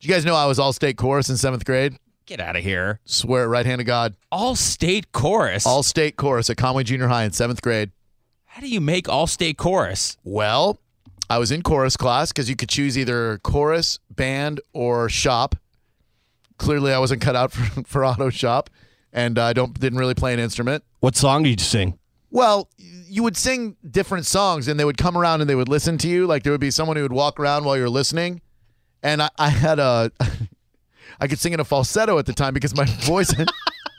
Did you guys know I was all state chorus in seventh grade? Get out of here. Swear, right hand of God. All state chorus. All state chorus at Conway Junior High in seventh grade. How do you make all state chorus? Well, I was in chorus class because you could choose either chorus, band, or shop. Clearly, I wasn't cut out for, for auto shop, and I don't didn't really play an instrument. What song did you sing? Well, you would sing different songs, and they would come around and they would listen to you. Like there would be someone who would walk around while you're listening, and I, I had a, I could sing in a falsetto at the time because my voice,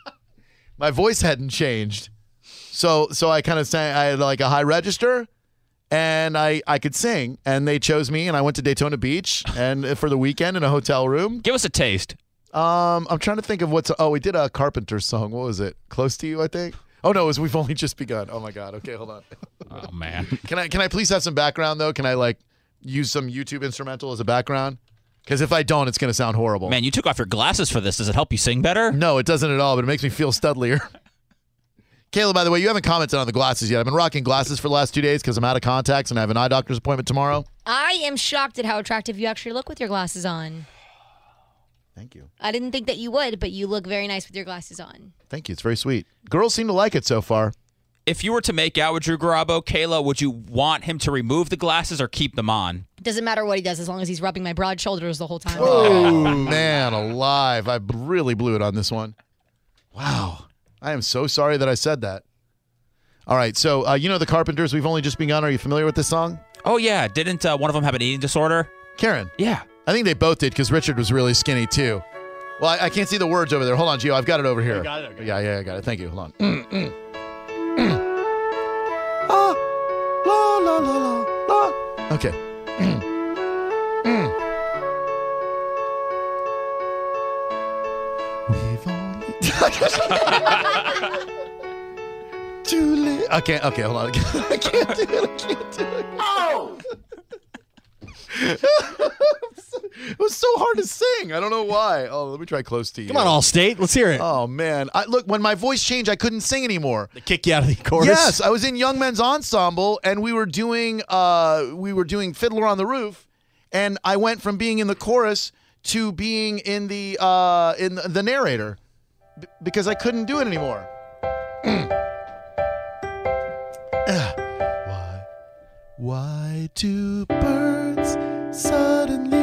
my voice hadn't changed. So so I kind of sang. I had like a high register, and I I could sing, and they chose me, and I went to Daytona Beach and for the weekend in a hotel room. Give us a taste. Um, I'm trying to think of what's. Oh, we did a Carpenter song. What was it? Close to you, I think. Oh no, it was We've Only Just Begun. Oh my God. Okay, hold on. Oh man. Can I can I please have some background though? Can I like use some YouTube instrumental as a background? Because if I don't, it's gonna sound horrible. Man, you took off your glasses for this. Does it help you sing better? No, it doesn't at all, but it makes me feel studlier. Kayla, by the way, you haven't commented on the glasses yet. I've been rocking glasses for the last two days because I'm out of contacts and I have an eye doctor's appointment tomorrow. I am shocked at how attractive you actually look with your glasses on. Thank you. I didn't think that you would, but you look very nice with your glasses on. Thank you. It's very sweet. Girls seem to like it so far. If you were to make out with Drew Garabo, Kayla, would you want him to remove the glasses or keep them on? Doesn't matter what he does as long as he's rubbing my broad shoulders the whole time. Oh man, alive! I really blew it on this one. Wow, I am so sorry that I said that. All right, so uh, you know the Carpenters. We've only just begun. Are you familiar with this song? Oh yeah, didn't uh, one of them have an eating disorder? Karen. Yeah. I think they both did because Richard was really skinny too. Well, I, I can't see the words over there. Hold on, Gio. I've got it over here. got it? Okay. Yeah, yeah, I got it. Thank you. Hold on. Mm, la, la, la, la. Okay. Mm, mm. We've only. Too late. I can't. Okay, hold on. I can't do it. I can't do it. Oh! it was so hard to sing. I don't know why. Oh, let me try close to you. Come on, Allstate. Let's hear it. Oh man, I, look when my voice changed, I couldn't sing anymore. They kick you out of the chorus. Yes, I was in Young Men's Ensemble, and we were doing uh, we were doing Fiddler on the Roof, and I went from being in the chorus to being in the uh, in the, narrator b- because I couldn't do it anymore. Why, why do birds suddenly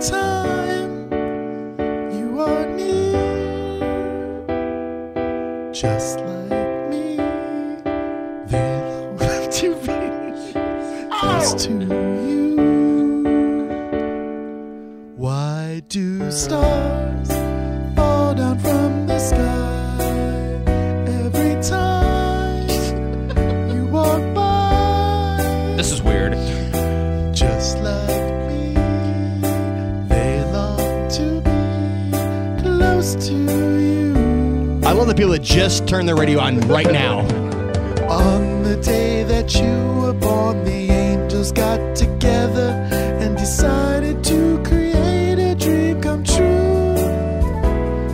time you are near? Just like me, they long to be close to you. Why do stars fall down from the sky the people that just turned their radio on right now. On the day that you were born, the angels got together and decided to create a dream come true.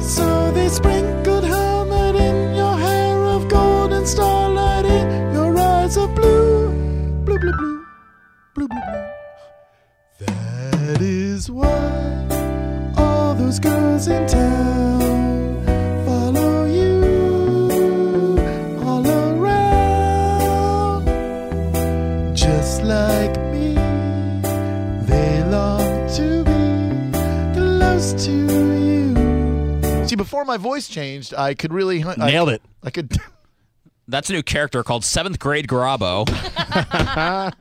So they sprinkled helmet in your hair of gold and starlight in your eyes of blue. Blue, blue, blue, blue, blue, blue. That is why all those girls in town Just like me, they long to be close to you. See, before my voice changed, I could really Nailed it. I could. That's a new character called Seventh Grade Garabo.